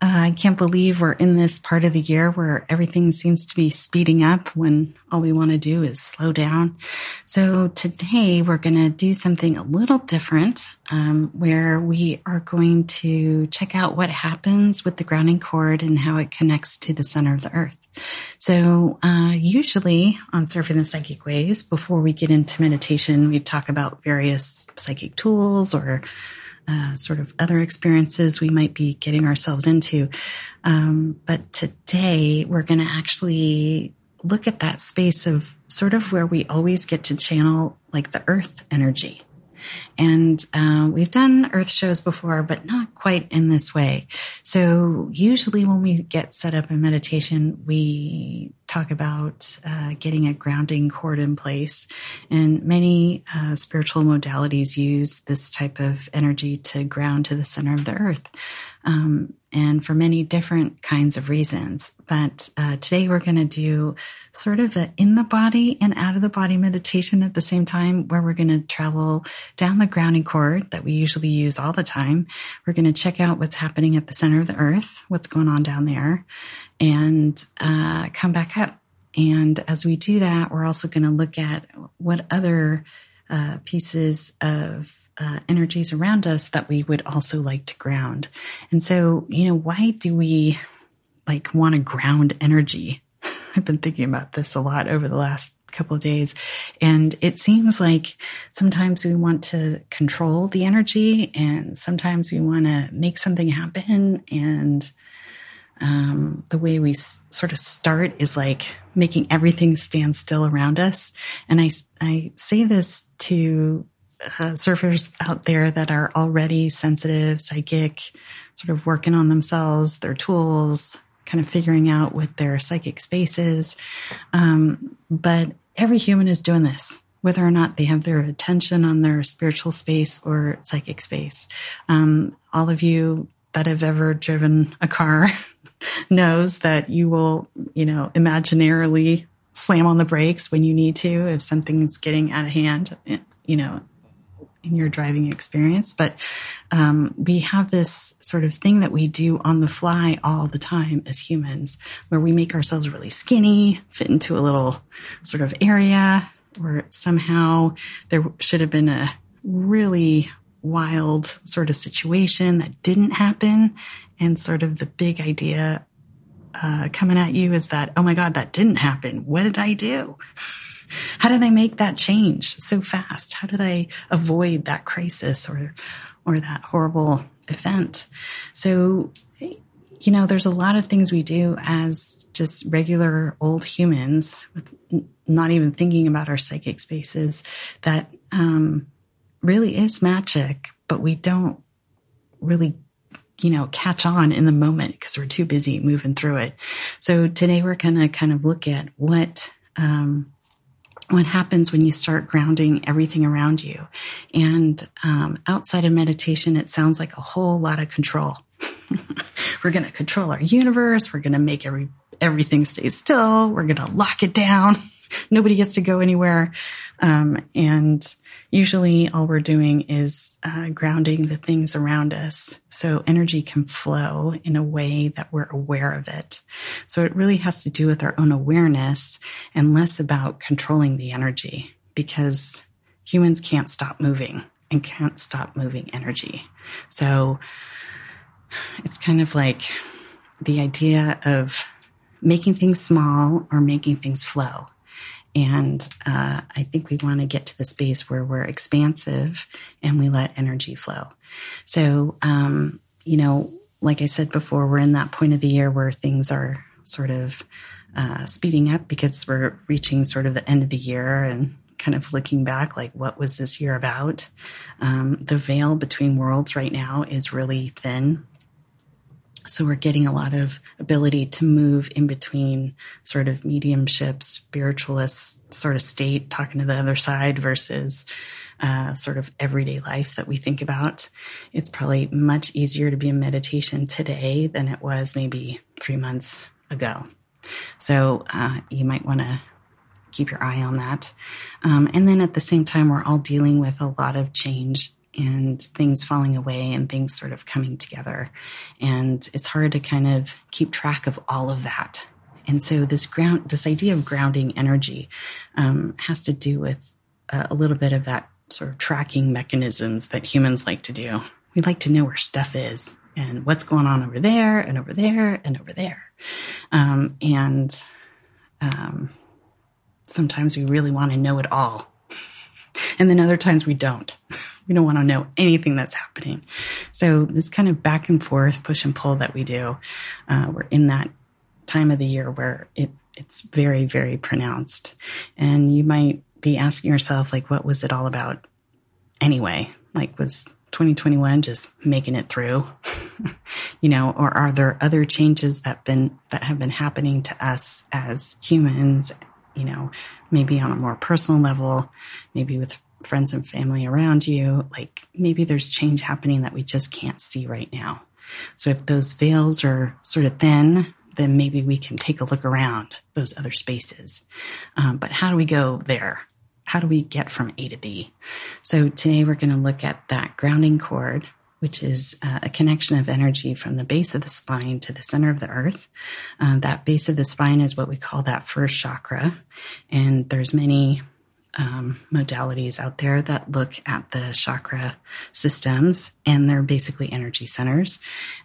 Uh, I can't believe we're in this part of the year where everything seems to be speeding up when all we want to do is slow down. So today we're going to do something a little different, um, where we are going to check out what happens with the grounding cord and how it connects to the center of the earth. So, uh, usually on surfing the psychic waves, before we get into meditation, we talk about various psychic tools or uh, sort of other experiences we might be getting ourselves into. Um, but today we're going to actually look at that space of sort of where we always get to channel like the earth energy. And uh, we've done earth shows before, but not quite in this way. So usually when we get set up in meditation, we talk about uh, getting a grounding cord in place. And many uh, spiritual modalities use this type of energy to ground to the center of the earth. Um, and for many different kinds of reasons. But uh, today we're going to do sort of an in the body and out of the body meditation at the same time, where we're going to travel down the grounding cord that we usually use all the time. We're going to check out what's happening at the center of the earth, what's going on down there, and uh, come back up. And as we do that, we're also going to look at what other uh, pieces of uh, energies around us that we would also like to ground. And so, you know, why do we like want to ground energy? I've been thinking about this a lot over the last couple of days. And it seems like sometimes we want to control the energy and sometimes we want to make something happen. And um, the way we s- sort of start is like making everything stand still around us. And I, I say this to uh, surfers out there that are already sensitive, psychic, sort of working on themselves, their tools, kind of figuring out what their psychic space is. Um, but every human is doing this, whether or not they have their attention on their spiritual space or psychic space. Um, all of you that have ever driven a car knows that you will, you know, imaginarily slam on the brakes when you need to if something's getting out of hand, you know, in your driving experience, but um, we have this sort of thing that we do on the fly all the time as humans, where we make ourselves really skinny, fit into a little sort of area, or somehow there should have been a really wild sort of situation that didn't happen, and sort of the big idea uh, coming at you is that, oh my God, that didn't happen. What did I do? How did I make that change so fast? How did I avoid that crisis or, or that horrible event? So, you know, there's a lot of things we do as just regular old humans with not even thinking about our psychic spaces that, um, really is magic, but we don't really you know, catch on in the moment because we're too busy moving through it. So today we're going to kind of look at what, um, what happens when you start grounding everything around you. And um, outside of meditation, it sounds like a whole lot of control. we're going to control our universe. We're going to make every everything stay still. We're going to lock it down. Nobody gets to go anywhere. Um, and usually all we're doing is uh, grounding the things around us so energy can flow in a way that we're aware of it. So it really has to do with our own awareness and less about controlling the energy because humans can't stop moving and can't stop moving energy. So it's kind of like the idea of making things small or making things flow. And uh, I think we want to get to the space where we're expansive and we let energy flow. So, um, you know, like I said before, we're in that point of the year where things are sort of uh, speeding up because we're reaching sort of the end of the year and kind of looking back, like what was this year about? Um, the veil between worlds right now is really thin. So we're getting a lot of ability to move in between sort of mediumship, spiritualist sort of state, talking to the other side versus uh, sort of everyday life that we think about. It's probably much easier to be in meditation today than it was maybe three months ago. So uh, you might want to keep your eye on that. Um, and then at the same time, we're all dealing with a lot of change and things falling away and things sort of coming together. And it's hard to kind of keep track of all of that. And so this ground, this idea of grounding energy, um, has to do with a little bit of that sort of tracking mechanisms that humans like to do. We like to know where stuff is and what's going on over there and over there and over there. Um, and, um, sometimes we really want to know it all. And then other times we don't. We don't want to know anything that's happening. So this kind of back and forth push and pull that we do, uh, we're in that time of the year where it, it's very, very pronounced. And you might be asking yourself, like, what was it all about anyway? Like, was 2021 just making it through? you know, or are there other changes that been, that have been happening to us as humans, you know, maybe on a more personal level, maybe with friends and family around you. Like maybe there's change happening that we just can't see right now. So if those veils are sort of thin, then maybe we can take a look around those other spaces. Um, but how do we go there? How do we get from A to B? So today we're going to look at that grounding cord, which is uh, a connection of energy from the base of the spine to the center of the earth. Uh, that base of the spine is what we call that first chakra. And there's many um, modalities out there that look at the chakra systems, and they're basically energy centers.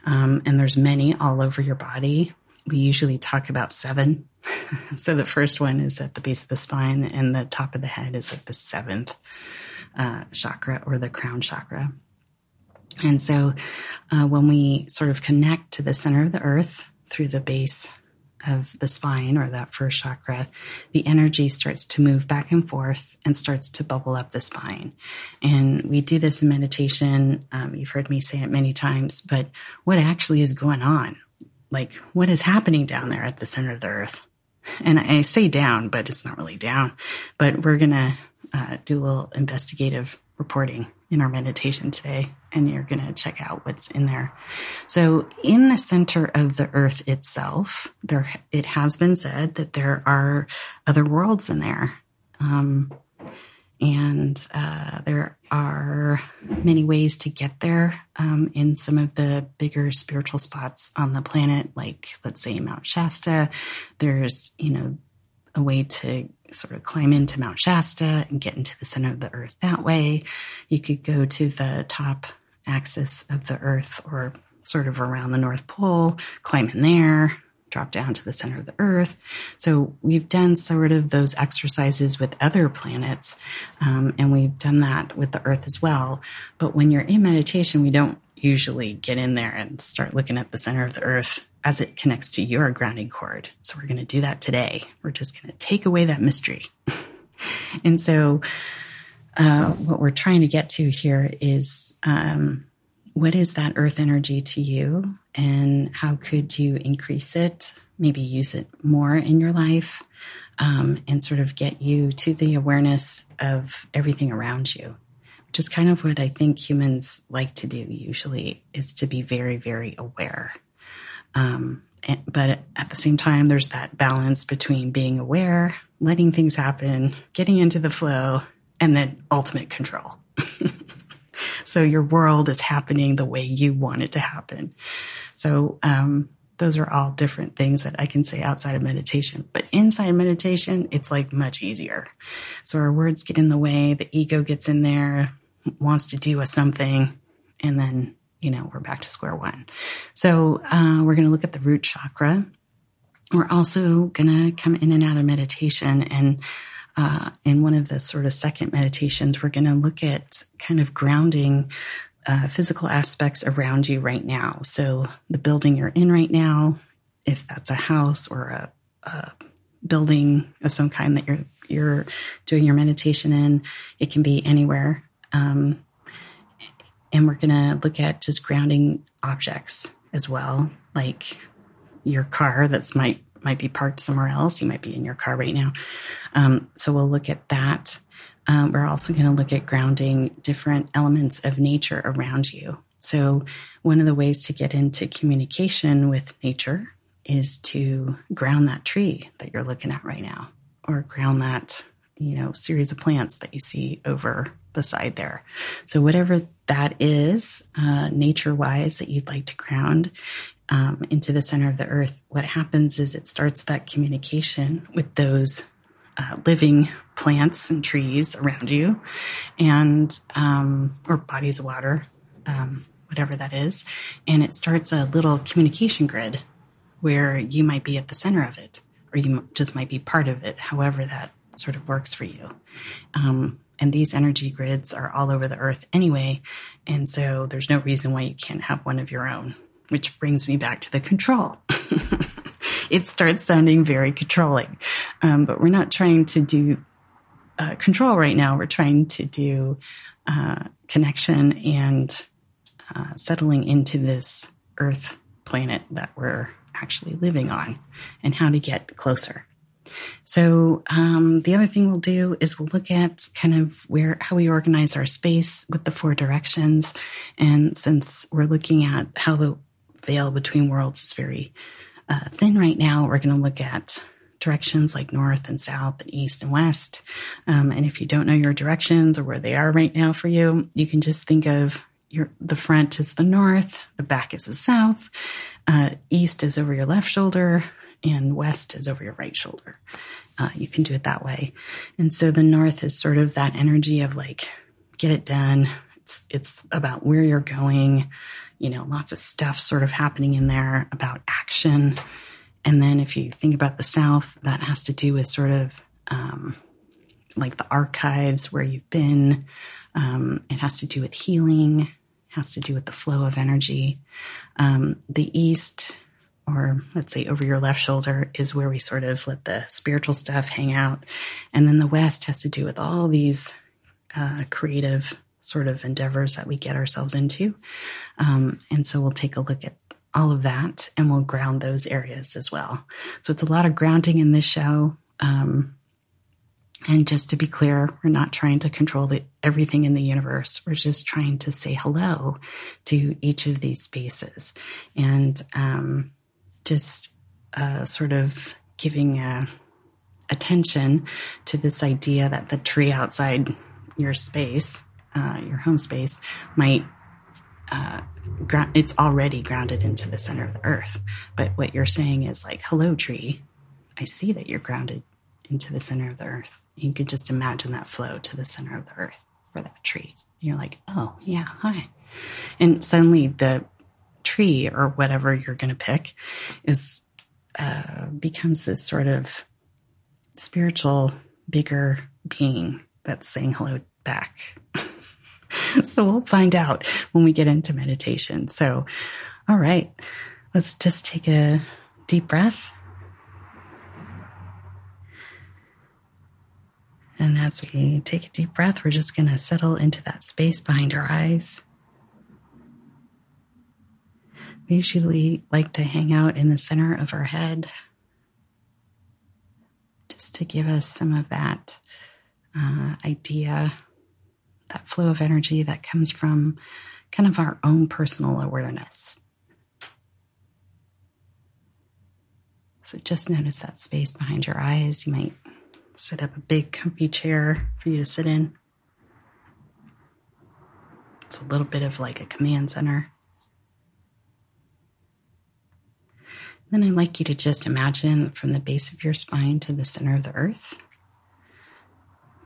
Um, and there's many all over your body. We usually talk about seven. so the first one is at the base of the spine, and the top of the head is like the seventh uh, chakra or the crown chakra. And so uh, when we sort of connect to the center of the earth through the base of the spine or that first chakra, the energy starts to move back and forth and starts to bubble up the spine. And we do this in meditation. Um, you've heard me say it many times, but what actually is going on? Like, what is happening down there at the center of the earth? And I say down, but it's not really down. But we're going to uh, do a little investigative reporting in our meditation today, and you're going to check out what's in there. So, in the center of the earth itself, there it has been said that there are other worlds in there. Um, and uh, there are many ways to get there um, in some of the bigger spiritual spots on the planet, like let's say Mount Shasta. There's you know a way to sort of climb into Mount Shasta and get into the center of the earth that way. You could go to the top axis of the earth or sort of around the North Pole, climb in there, drop down to the center of the earth. So we've done sort of those exercises with other planets, um, and we've done that with the earth as well. But when you're in meditation, we don't usually get in there and start looking at the center of the earth as it connects to your grounding cord. So we're going to do that today. We're just going to take away that mystery. and so, uh, what we're trying to get to here is, um, what is that earth energy to you and how could you increase it? Maybe use it more in your life, um, and sort of get you to the awareness of everything around you which is kind of what I think humans like to do usually is to be very, very aware. Um, but at the same time, there's that balance between being aware, letting things happen, getting into the flow, and then ultimate control. so your world is happening the way you want it to happen. So, um, those are all different things that I can say outside of meditation. But inside meditation, it's like much easier. So our words get in the way, the ego gets in there, wants to do a something and then you know we're back to square one. So uh, we're going to look at the root chakra. We're also going to come in and out of meditation and uh, in one of the sort of second meditations we're going to look at kind of grounding uh, physical aspects around you right now. So the building you're in right now if that's a house or a, a building of some kind that you're you're doing your meditation in it can be anywhere. Um, and we're going to look at just grounding objects as well, like your car that's might might be parked somewhere else. You might be in your car right now. Um, so we'll look at that. Um, we're also going to look at grounding different elements of nature around you. So one of the ways to get into communication with nature is to ground that tree that you're looking at right now, or ground that you know series of plants that you see over beside there. So whatever that is, uh, nature wise, that you'd like to ground um, into the center of the earth, what happens is it starts that communication with those uh, living plants and trees around you, and um, or bodies of water, um, whatever that is, and it starts a little communication grid where you might be at the center of it, or you just might be part of it. However, that sort of works for you. Um, and these energy grids are all over the earth anyway. And so there's no reason why you can't have one of your own, which brings me back to the control. it starts sounding very controlling. Um, but we're not trying to do uh, control right now. We're trying to do uh, connection and uh, settling into this earth planet that we're actually living on and how to get closer. So um, the other thing we'll do is we'll look at kind of where how we organize our space with the four directions, and since we're looking at how the veil between worlds is very uh, thin right now, we're going to look at directions like north and south and east and west. Um, and if you don't know your directions or where they are right now for you, you can just think of your the front is the north, the back is the south, uh, east is over your left shoulder, and west is over your right shoulder. Uh, you can do it that way. And so the north is sort of that energy of like, get it done. It's, it's about where you're going, you know, lots of stuff sort of happening in there about action. And then if you think about the south, that has to do with sort of, um, like the archives where you've been. Um, it has to do with healing, has to do with the flow of energy. Um, the east or let's say over your left shoulder is where we sort of let the spiritual stuff hang out. And then the west has to do with all these uh, creative sort of endeavors that we get ourselves into. Um, and so we'll take a look at all of that and we'll ground those areas as well. So it's a lot of grounding in this show. Um, and just to be clear, we're not trying to control the, everything in the universe. We're just trying to say hello to each of these spaces. And, um, just uh, sort of giving uh, attention to this idea that the tree outside your space, uh, your home space, might uh, it's already grounded into the center of the earth. But what you're saying is like, hello, tree. I see that you're grounded into the center of the earth. You could just imagine that flow to the center of the earth for that tree. And you're like, oh, yeah, hi. And suddenly the tree or whatever you're going to pick is uh, becomes this sort of spiritual bigger being that's saying hello back. so we'll find out when we get into meditation. So, all right, let's just take a deep breath. And as we take a deep breath, we're just going to settle into that space behind our eyes. We usually like to hang out in the center of our head just to give us some of that uh, idea, that flow of energy that comes from kind of our own personal awareness. So just notice that space behind your eyes. You might set up a big comfy chair for you to sit in. It's a little bit of like a command center. Then I'd like you to just imagine from the base of your spine to the center of the earth.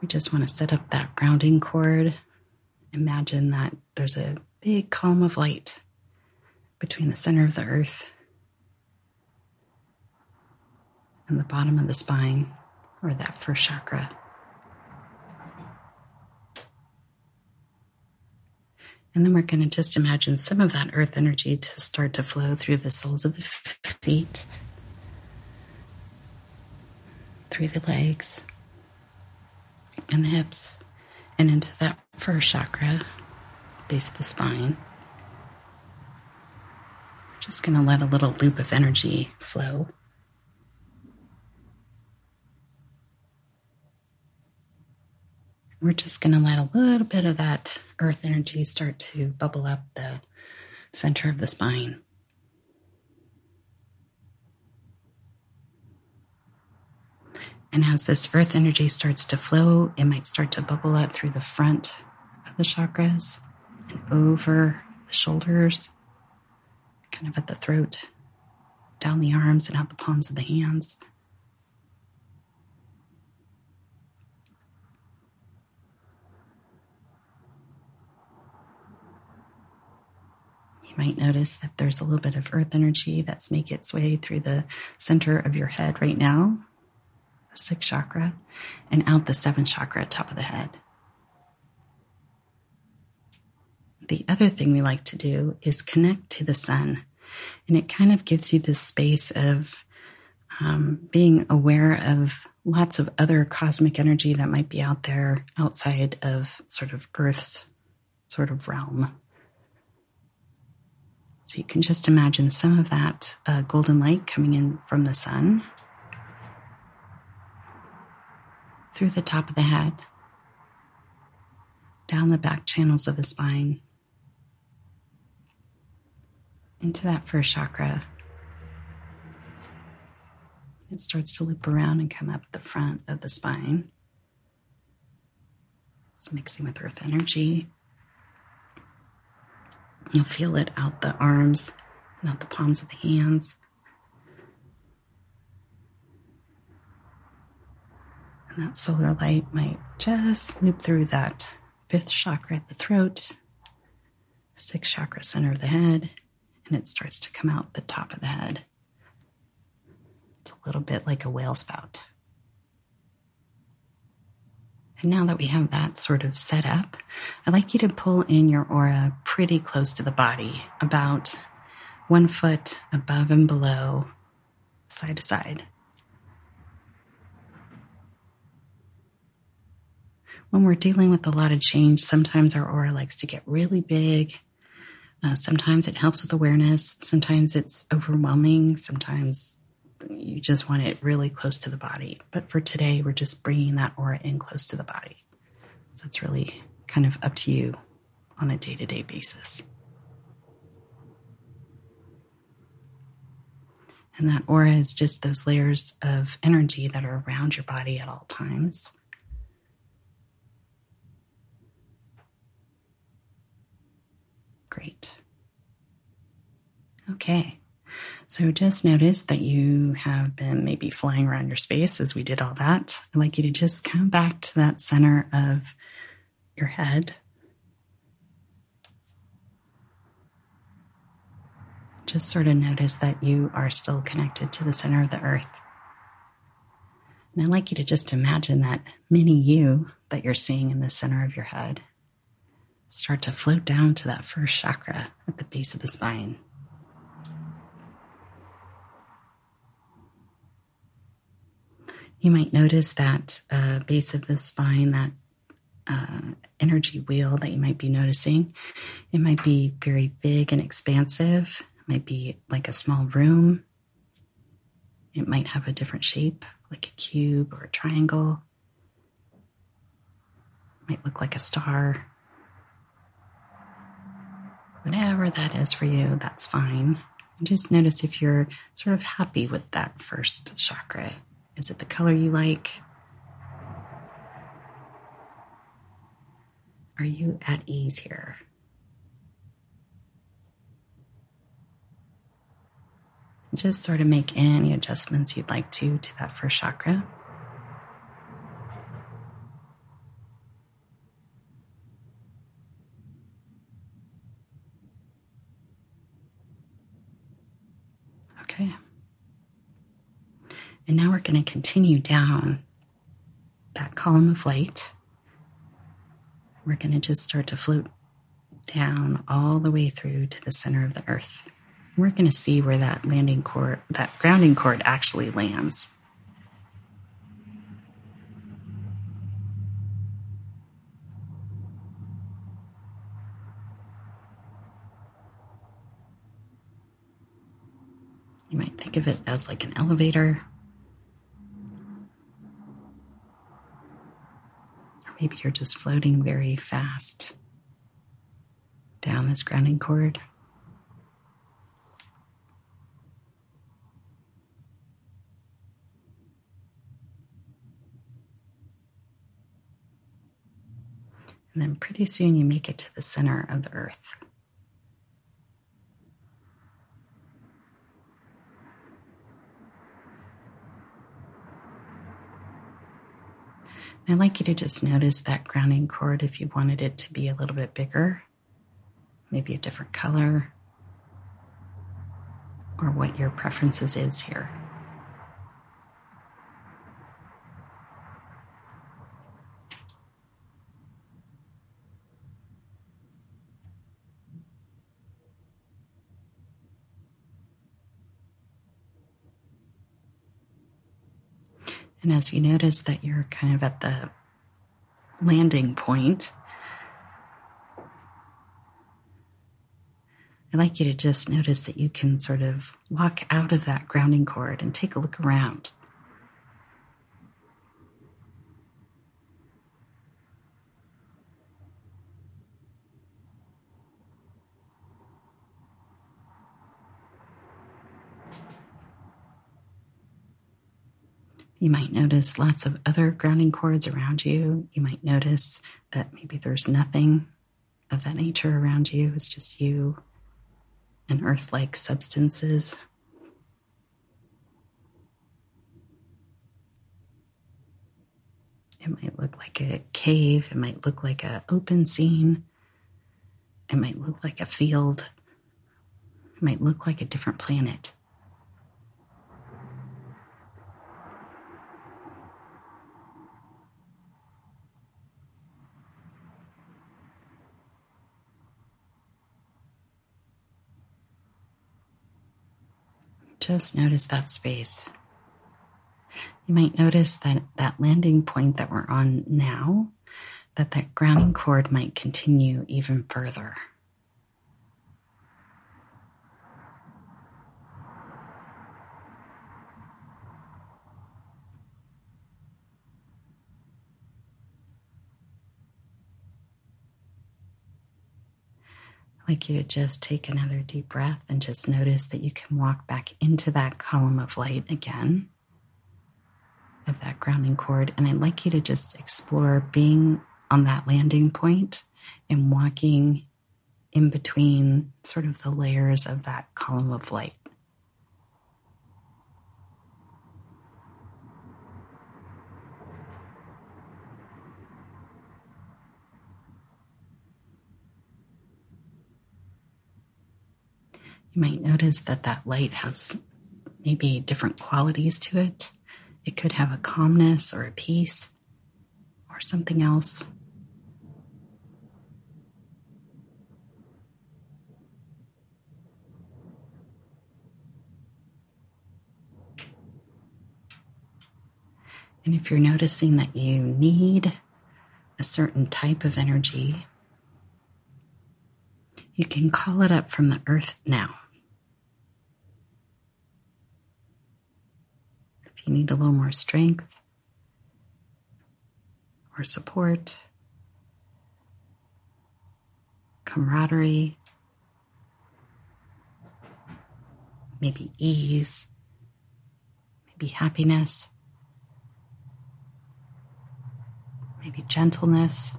We just want to set up that grounding cord. Imagine that there's a big column of light between the center of the earth and the bottom of the spine, or that first chakra. And then we're going to just imagine some of that earth energy to start to flow through the soles of the feet, through the legs and the hips, and into that first chakra, base of the spine. Just going to let a little loop of energy flow. We're just going to let a little bit of that earth energy start to bubble up the center of the spine. And as this earth energy starts to flow, it might start to bubble up through the front of the chakras and over the shoulders, kind of at the throat, down the arms and out the palms of the hands. Might notice that there's a little bit of earth energy that's making its way through the center of your head right now, the sixth chakra, and out the seventh chakra, top of the head. The other thing we like to do is connect to the sun. And it kind of gives you this space of um, being aware of lots of other cosmic energy that might be out there outside of sort of Earth's sort of realm. So you can just imagine some of that uh, golden light coming in from the sun through the top of the head, down the back channels of the spine, into that first chakra. It starts to loop around and come up the front of the spine. It's mixing with earth energy. You'll feel it out the arms and out the palms of the hands. And that solar light might just loop through that fifth chakra at the throat, sixth chakra center of the head, and it starts to come out the top of the head. It's a little bit like a whale spout. And now that we have that sort of set up, I'd like you to pull in your aura pretty close to the body, about one foot above and below, side to side. When we're dealing with a lot of change, sometimes our aura likes to get really big uh, sometimes it helps with awareness. Sometimes it's overwhelming. Sometimes you just want it really close to the body. But for today, we're just bringing that aura in close to the body. So it's really kind of up to you on a day to day basis. And that aura is just those layers of energy that are around your body at all times. Great. Okay. So just notice that you have been maybe flying around your space as we did all that. I'd like you to just come back to that center of your head. Just sort of notice that you are still connected to the center of the earth. And I'd like you to just imagine that mini you that you're seeing in the center of your head start to float down to that first chakra at the base of the spine. You might notice that uh, base of the spine, that uh, energy wheel that you might be noticing. It might be very big and expansive. It might be like a small room. It might have a different shape, like a cube or a triangle. It might look like a star. Whatever that is for you, that's fine. Just notice if you're sort of happy with that first chakra. Is it the color you like? Are you at ease here? Just sort of make any adjustments you'd like to to that first chakra. Okay. And now we're going to continue down that column of light. We're going to just start to float down all the way through to the center of the earth. We're going to see where that landing cord, that grounding cord actually lands. You might think of it as like an elevator. Maybe you're just floating very fast down this grounding cord. And then pretty soon you make it to the center of the earth. I'd like you to just notice that grounding cord if you wanted it to be a little bit bigger, maybe a different color, or what your preferences is here. And as you notice that you're kind of at the landing point, I'd like you to just notice that you can sort of walk out of that grounding cord and take a look around. You might notice lots of other grounding cords around you. You might notice that maybe there's nothing of that nature around you. It's just you and earth like substances. It might look like a cave. It might look like an open scene. It might look like a field. It might look like a different planet. Just notice that space. You might notice that that landing point that we're on now, that that grounding cord might continue even further. Like you to just take another deep breath and just notice that you can walk back into that column of light again, of that grounding cord. And I'd like you to just explore being on that landing point and walking in between sort of the layers of that column of light. You might notice that that light has maybe different qualities to it. It could have a calmness or a peace or something else. And if you're noticing that you need a certain type of energy, you can call it up from the earth now. You need a little more strength or support, camaraderie, maybe ease, maybe happiness, maybe gentleness.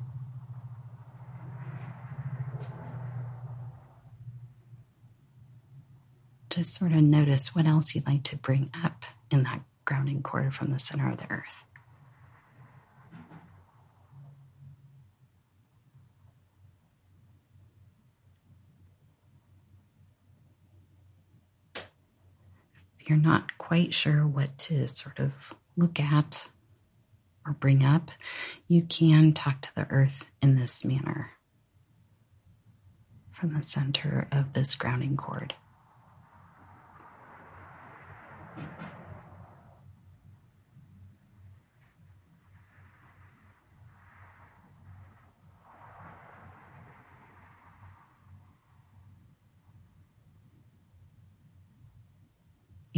Just sort of notice what else you'd like to bring up in that grounding cord from the center of the earth. If you're not quite sure what to sort of look at or bring up, you can talk to the earth in this manner from the center of this grounding cord.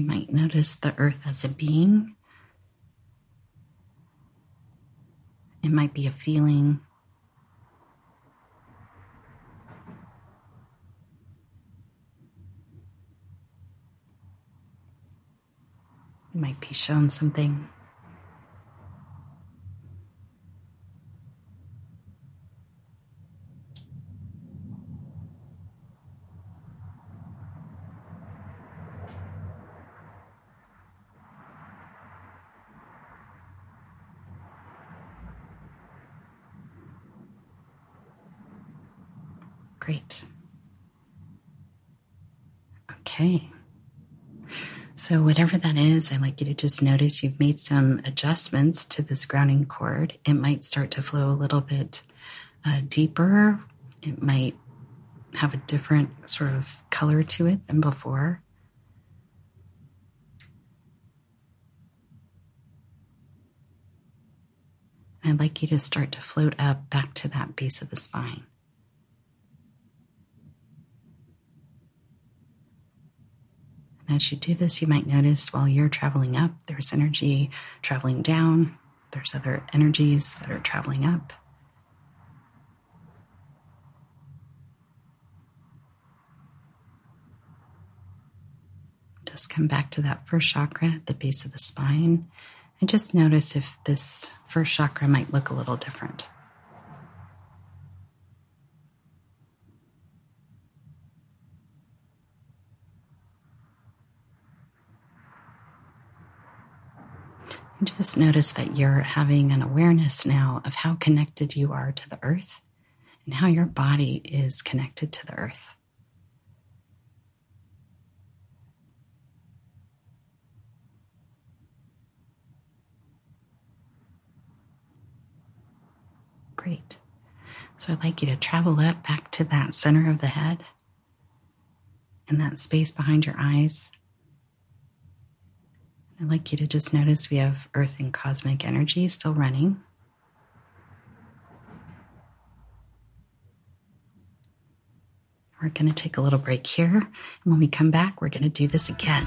You might notice the earth as a being. It might be a feeling. You might be shown something. Great. Okay. So, whatever that is, I'd like you to just notice you've made some adjustments to this grounding cord. It might start to flow a little bit uh, deeper. It might have a different sort of color to it than before. I'd like you to start to float up back to that base of the spine. As you do this, you might notice while you're traveling up, there's energy traveling down, there's other energies that are traveling up. Just come back to that first chakra at the base of the spine and just notice if this first chakra might look a little different. Just notice that you're having an awareness now of how connected you are to the earth and how your body is connected to the earth. Great. So I'd like you to travel up back to that center of the head and that space behind your eyes. I'd like you to just notice we have earth and cosmic energy still running. We're going to take a little break here. And when we come back, we're going to do this again.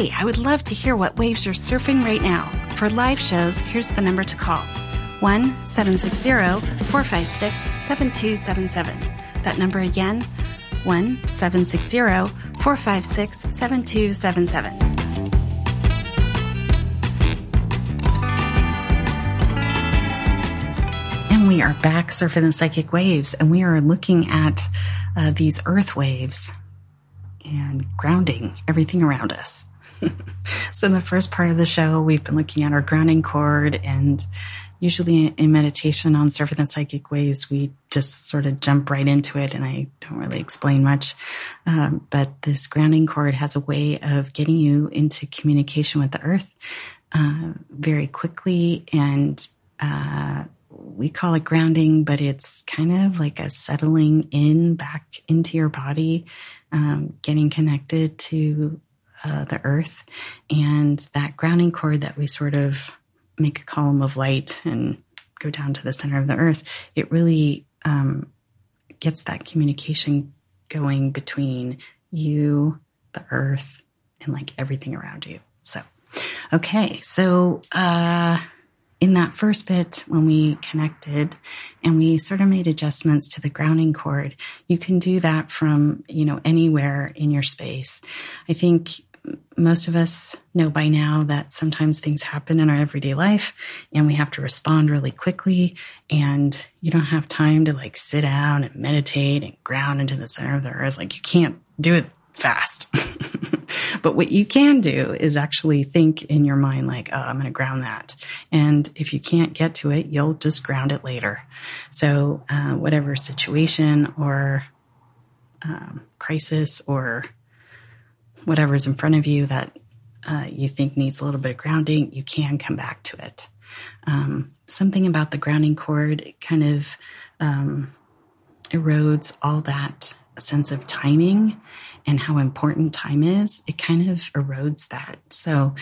Hey, I would love to hear what waves you're surfing right now. For live shows, here's the number to call 1 760 456 7277. That number again 1 760 456 7277. And we are back surfing the psychic waves, and we are looking at uh, these earth waves and grounding everything around us. so in the first part of the show, we've been looking at our grounding cord and usually in meditation on the psychic waves, we just sort of jump right into it and I don't really explain much. Um, but this grounding cord has a way of getting you into communication with the earth, uh, very quickly and, uh, we call it grounding, but it's kind of like a settling in back into your body, um, getting connected to uh, the earth and that grounding cord that we sort of make a column of light and go down to the center of the earth, it really um, gets that communication going between you, the earth, and like everything around you. So, okay, so uh, in that first bit, when we connected and we sort of made adjustments to the grounding cord, you can do that from, you know, anywhere in your space. I think most of us know by now that sometimes things happen in our everyday life and we have to respond really quickly and you don't have time to like sit down and meditate and ground into the center of the earth. Like you can't do it fast. but what you can do is actually think in your mind, like, oh, I'm going to ground that. And if you can't get to it, you'll just ground it later. So, uh, whatever situation or um, crisis or whatever is in front of you that uh, you think needs a little bit of grounding, you can come back to it. Um, something about the grounding cord kind of um, erodes all that sense of timing and how important time is. It kind of erodes that. So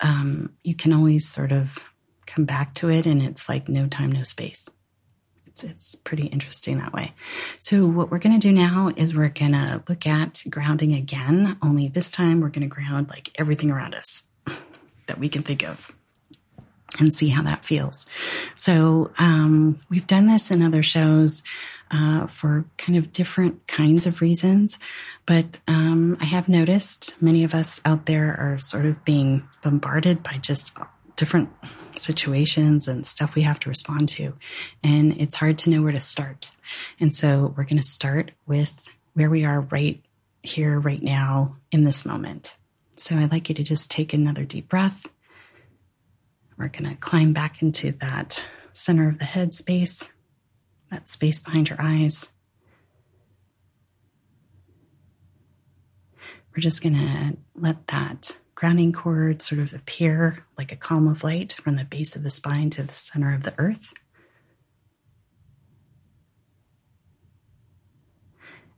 um, you can always sort of come back to it, and it's like no time, no space. It's, it's pretty interesting that way. So what we're going to do now is we're going to look at grounding again, only this time we're going to ground like everything around us that we can think of and see how that feels. So um, we've done this in other shows uh, for kind of different kinds of reasons, but um, I have noticed many of us out there are sort of being bombarded by just different situations and stuff we have to respond to, and it's hard to know where to start. And so we're going to start with where we are right here, right now, in this moment. So I'd like you to just take another deep breath we're going to climb back into that center of the head space, that space behind your eyes. We're just going to let that grounding cord sort of appear like a column of light from the base of the spine to the center of the earth.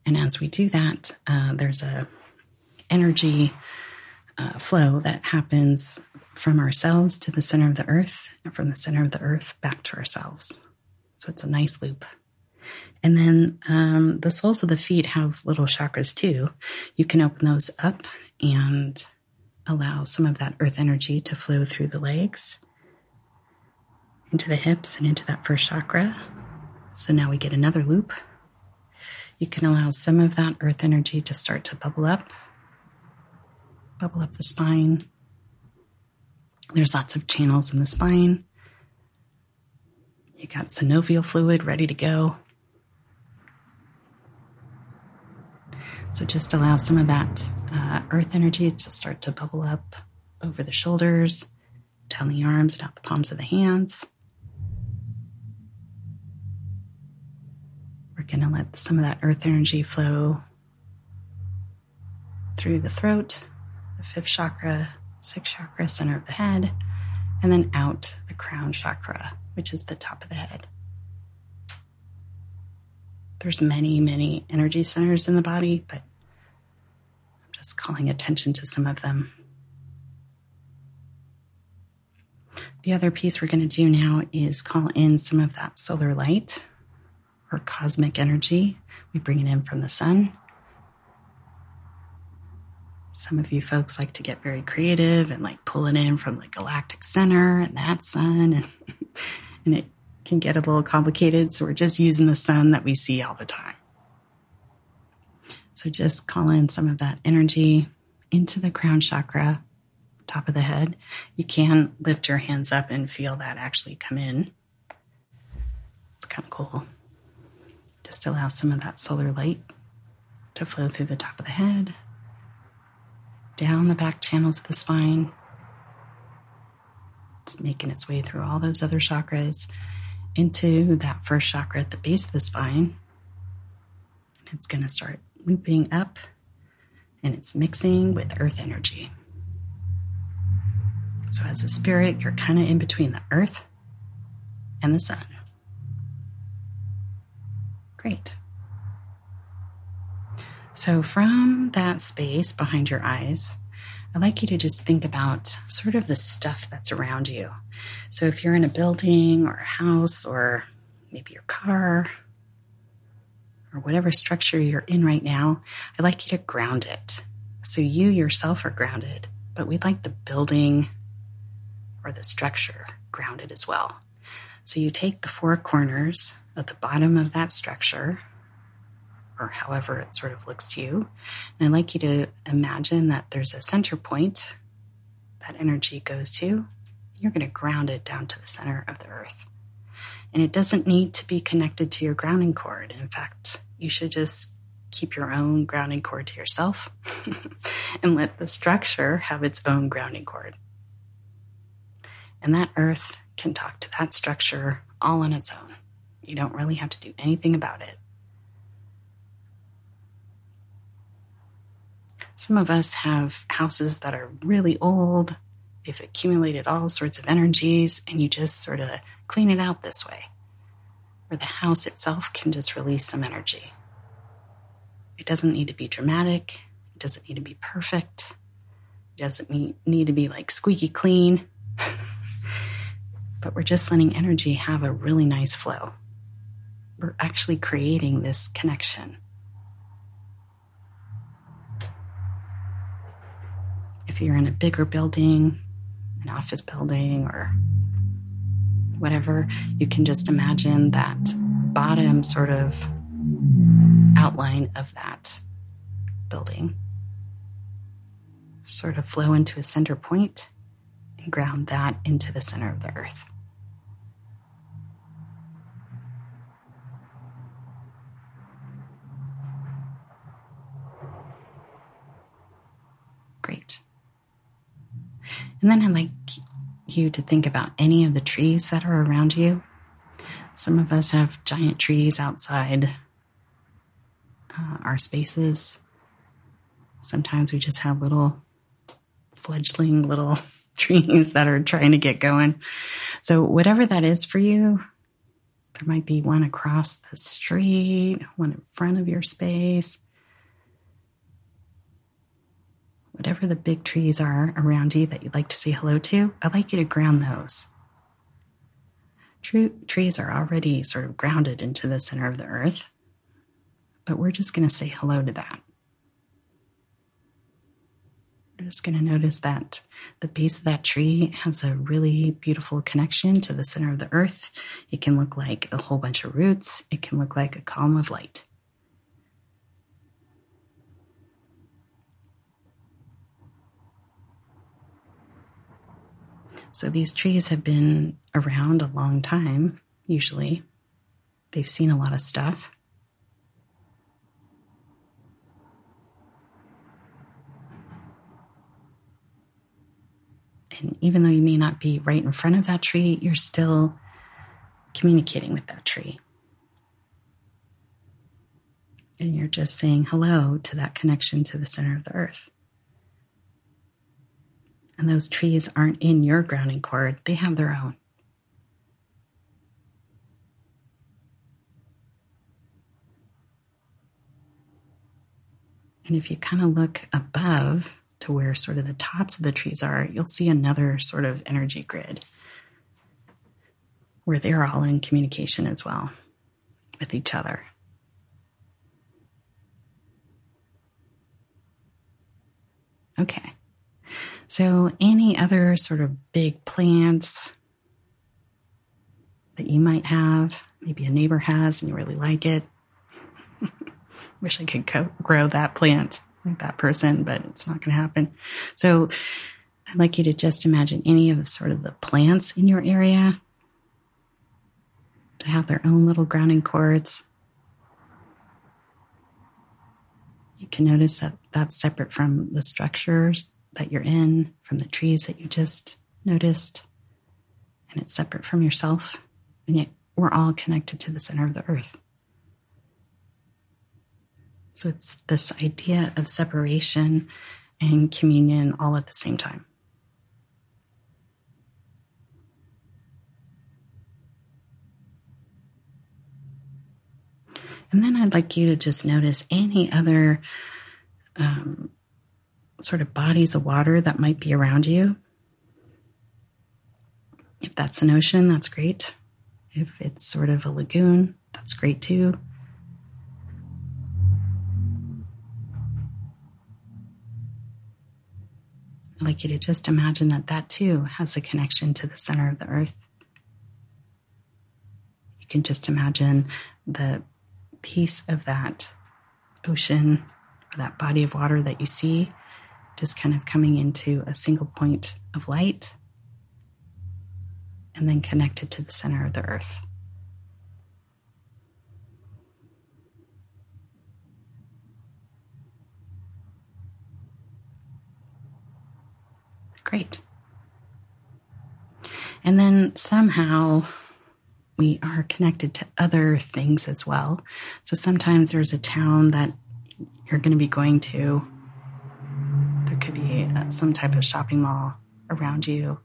And as we do that, uh, there's a energy uh, flow that happens from ourselves to the center of the earth, and from the center of the earth back to ourselves. So it's a nice loop. And then um, the soles of the feet have little chakras too. You can open those up and allow some of that earth energy to flow through the legs, into the hips, and into that first chakra. So now we get another loop. You can allow some of that earth energy to start to bubble up, bubble up the spine, there's lots of channels in the spine. You got synovial fluid ready to go. So just allow some of that uh, earth energy to start to bubble up over the shoulders, down the arms, and out the palms of the hands. We're going to let some of that earth energy flow through the throat, the fifth chakra, sixth chakra, center of the head, and then out the crown chakra, which is the top of the head. There's many, many energy centers in the body, but just calling attention to some of them. The other piece we're going to do now is call in some of that solar light or cosmic energy. We bring it in from the sun some of you folks like to get very creative and like pull it in from the galactic center and that sun and and it can get a little complicated so we're just using the sun that we see all the time so just call in some of that energy into the crown chakra top of the head you can lift your hands up and feel that actually come in it's kind of cool just allow some of that solar light to flow through the top of the head down the back channels of the spine. It's making its way through all those other chakras into that first chakra at the base of the spine. And it's going to start looping up and it's mixing with earth energy. So, as a spirit, you're kind of in between the earth and the sun. Great. So, from that space behind your eyes, I'd like you to just think about sort of the stuff that's around you. So, if you're in a building or a house or maybe your car or whatever structure you're in right now, I'd like you to ground it. So, you yourself are grounded, but we'd like the building or the structure grounded as well. So, you take the four corners at the bottom of that structure or however it sort of looks to you. And I'd like you to imagine that there's a center point that energy goes to. You're going to ground it down to the center of the earth. And it doesn't need to be connected to your grounding cord. In fact, you should just keep your own grounding cord to yourself and let the structure have its own grounding cord. And that earth can talk to that structure all on its own. You don't really have to do anything about it. Some of us have houses that are really old. They've accumulated all sorts of energies, and you just sort of clean it out this way, where the house itself can just release some energy. It doesn't need to be dramatic, it doesn't need to be perfect, it doesn't need to be like squeaky clean. but we're just letting energy have a really nice flow. We're actually creating this connection. If you're in a bigger building, an office building, or whatever, you can just imagine that bottom sort of outline of that building sort of flow into a center point and ground that into the center of the earth. Great. And then I'd like you to think about any of the trees that are around you. Some of us have giant trees outside uh, our spaces. Sometimes we just have little fledgling little trees that are trying to get going. So, whatever that is for you, there might be one across the street, one in front of your space. Whatever the big trees are around you that you'd like to say hello to, I'd like you to ground those. True, trees are already sort of grounded into the center of the earth, but we're just going to say hello to that. We're just going to notice that the base of that tree has a really beautiful connection to the center of the earth. It can look like a whole bunch of roots, it can look like a column of light. So these trees have been around a long time, usually. They've seen a lot of stuff. And even though you may not be right in front of that tree, you're still communicating with that tree. And you're just saying hello to that connection to the center of the earth. And those trees aren't in your grounding cord, they have their own. And if you kind of look above to where sort of the tops of the trees are, you'll see another sort of energy grid where they're all in communication as well with each other. Okay. So, any other sort of big plants that you might have, maybe a neighbor has and you really like it. Wish I could co- grow that plant like that person, but it's not going to happen. So, I'd like you to just imagine any of sort of the plants in your area to have their own little grounding cords. You can notice that that's separate from the structures that you're in, from the trees that you just noticed, and it's separate from yourself. And yet we're all connected to the center of the earth. So it's this idea of separation and communion all at the same time. And then I'd like you to just notice any other um, sort of bodies of water that might be around you. If that's an ocean, that's great. If it's sort of a lagoon, that's great too. I'd like you to just imagine that that too has a connection to the center of the earth. You can just imagine the piece of that ocean or that body of water that you see just kind of coming into a single point of light and then connected to the center of the earth. Great. And then somehow we are connected to other things as well. So sometimes there's a town that you're going to be going to some type of shopping mall around you,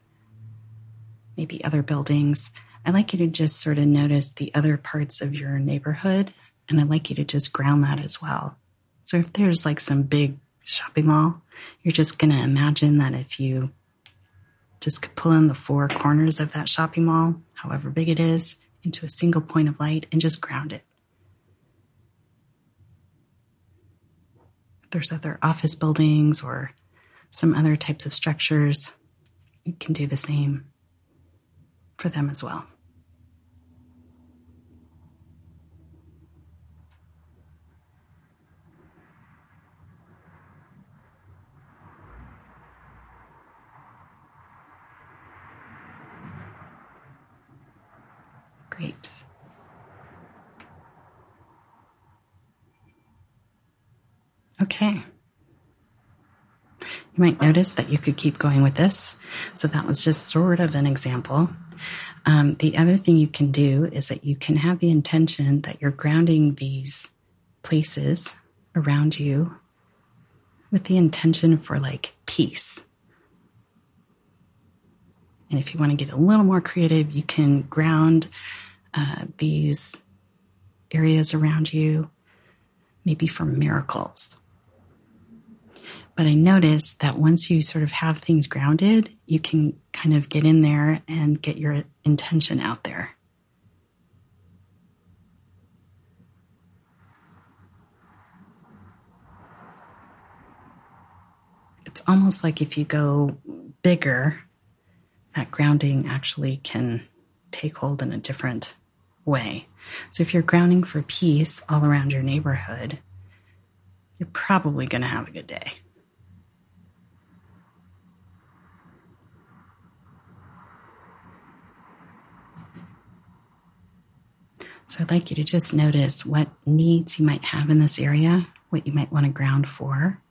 maybe other buildings. I'd like you to just sort of notice the other parts of your neighborhood, and I'd like you to just ground that as well. So if there's like some big shopping mall, you're just going to imagine that if you just could pull in the four corners of that shopping mall, however big it is, into a single point of light and just ground it. If there's other office buildings or some other types of structures, you can do the same for them as well. Great. Okay. You might notice that you could keep going with this. So that was just sort of an example. Um, the other thing you can do is that you can have the intention that you're grounding these places around you with the intention for like peace. And if you want to get a little more creative, you can ground uh, these areas around you, maybe for miracles. But I noticed that once you sort of have things grounded, you can kind of get in there and get your intention out there. It's almost like if you go bigger, that grounding actually can take hold in a different way. So if you're grounding for peace all around your neighborhood, you're probably going to have a good day. So I'd like you to just notice what needs you might have in this area, what you might want to ground for.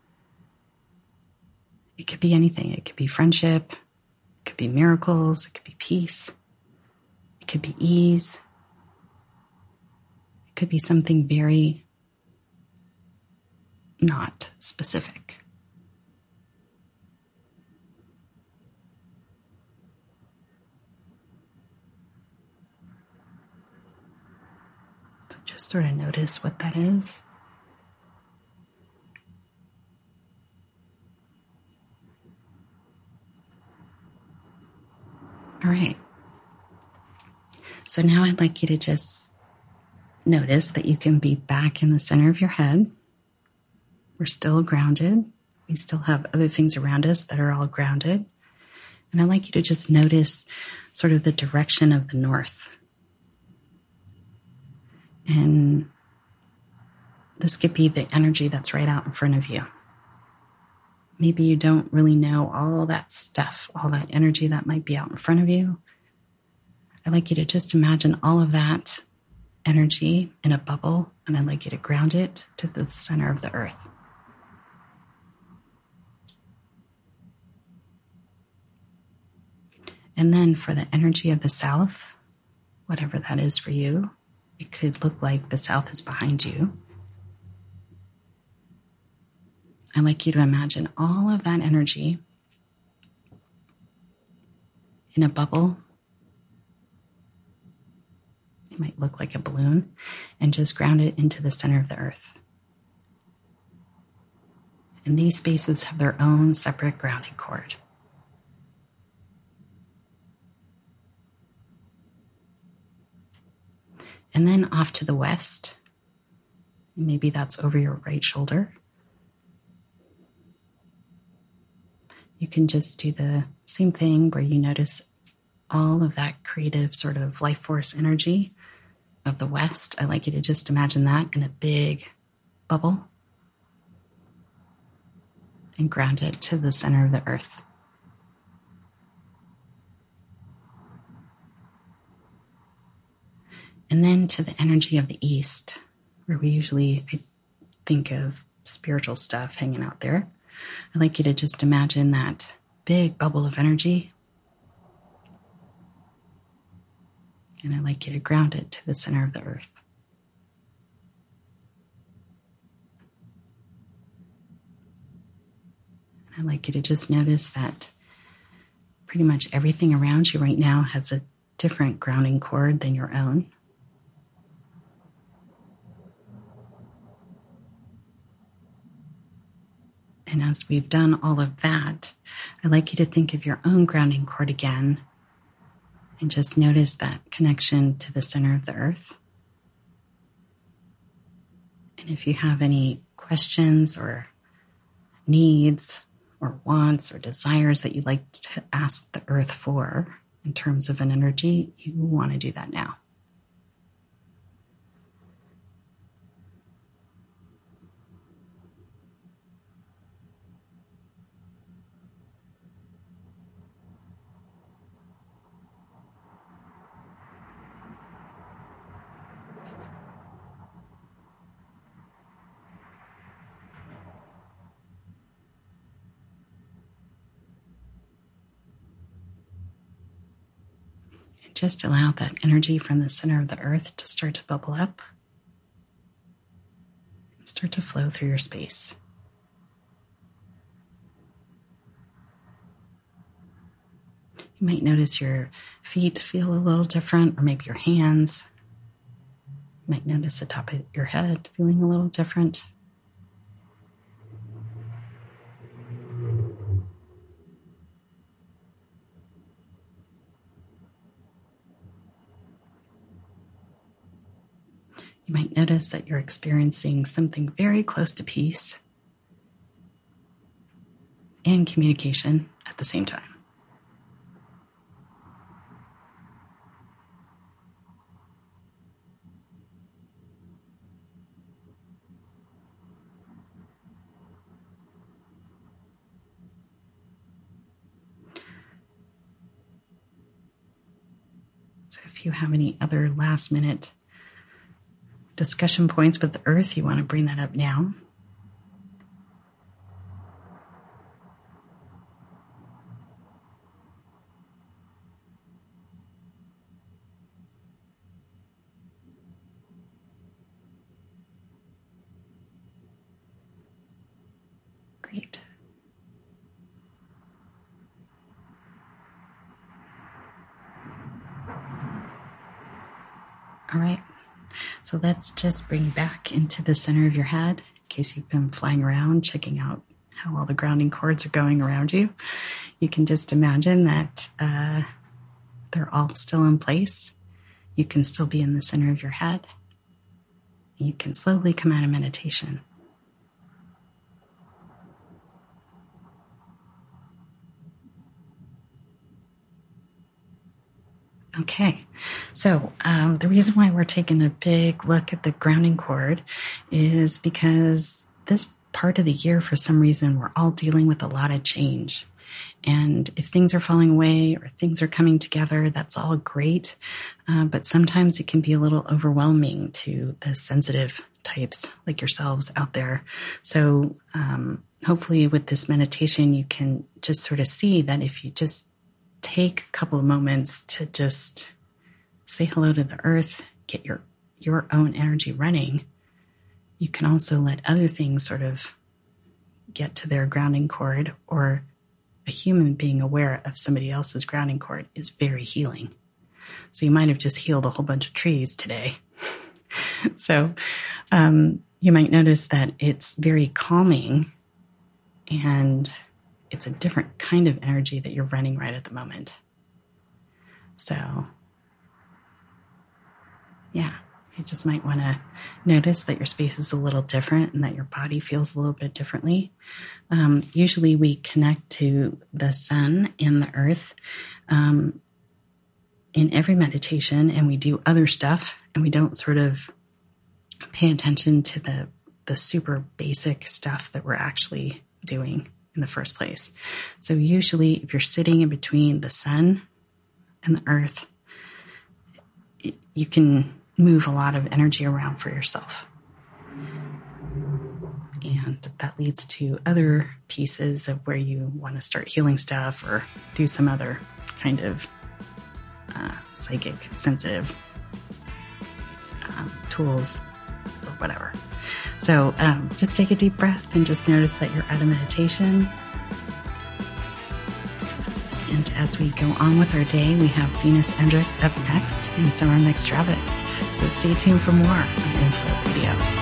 It could be anything. It could be friendship. It could be miracles. It could be peace. It could be ease. It could be something very not specific. So just sort of notice what that is. All right. So now I'd like you to just notice that you can be back in the center of your head. We're still grounded. We still have other things around us that are all grounded. And I'd like you to just notice sort of the direction of the north. And this could be the energy that's right out in front of you. Maybe you don't really know all that stuff, all that energy that might be out in front of you. I'd like you to just imagine all of that energy in a bubble, and I'd like you to ground it to the center of the earth. And then for the energy of the south, whatever that is for you, it could look like the south is behind you. I'd like you to imagine all of that energy in a bubble it might look like a balloon, and just ground it into the center of the earth. And these spaces have their own separate grounding cord. And then off to the west, maybe that's over your right shoulder. You can just do the same thing where you notice all of that creative sort of life force energy of the West. I like you to just imagine that in a big bubble and ground it to the center of the earth. And then to the energy of the East, where we usually think of spiritual stuff hanging out there. I'd like you to just imagine that big bubble of energy. And I'd like you to ground it to the center of the earth. I'd like you to just notice that pretty much everything around you right now has a different grounding cord than your own. And as we've done all of that, I'd like you to think of your own grounding cord again and just notice that connection to the center of the earth. And if you have any questions or needs or wants or desires that you'd like to ask the earth for in terms of an energy, you want to do that now. Just allow that energy from the center of the earth to start to bubble up and start to flow through your space. You might notice your feet feel a little different, or maybe your hands. You might notice the top of your head feeling a little different. You might notice that you're experiencing something very close to peace and communication at the same time. So, if you have any other last minute discussion points with earth, you want to bring that up now. Great. All right. So let's just bring back into the center of your head in case you've been flying around checking out how all the grounding cords are going around you. You can just imagine that uh, they're all still in place. You can still be in the center of your head. You can slowly come out of meditation. Okay, so um, the reason why we're taking a big look at the grounding cord is because this part of the year, for some reason, we're all dealing with a lot of change. And if things are falling away or things are coming together, that's all great. Uh, but sometimes it can be a little overwhelming to the sensitive types like yourselves out there. So, um, hopefully with this meditation, you can just sort of see that if you just take a couple of moments to just say hello to the earth, get your, your own energy running, you can also let other things sort of get to their grounding cord or a human being aware of somebody else's grounding cord is very healing. So you might have just healed a whole bunch of trees today. so um, you might notice that it's very calming and it's a different kind of energy that you're running right at the moment. So, yeah, you just might want to notice that your space is a little different and that your body feels a little bit differently. Um, usually, we connect to the sun and the earth um, in every meditation, and we do other stuff, and we don't sort of pay attention to the the super basic stuff that we're actually doing in the first place. So usually if you're sitting in between the sun and the earth, you can move a lot of energy around for yourself. And that leads to other pieces of where you want to start healing stuff or do some other kind of uh, psychic sensitive um, tools or whatever. So um, just take a deep breath and just notice that you're at a meditation. And as we go on with our day, we have Venus Andrecht up next and Summer McStravick. So stay tuned for more on Inflow Radio.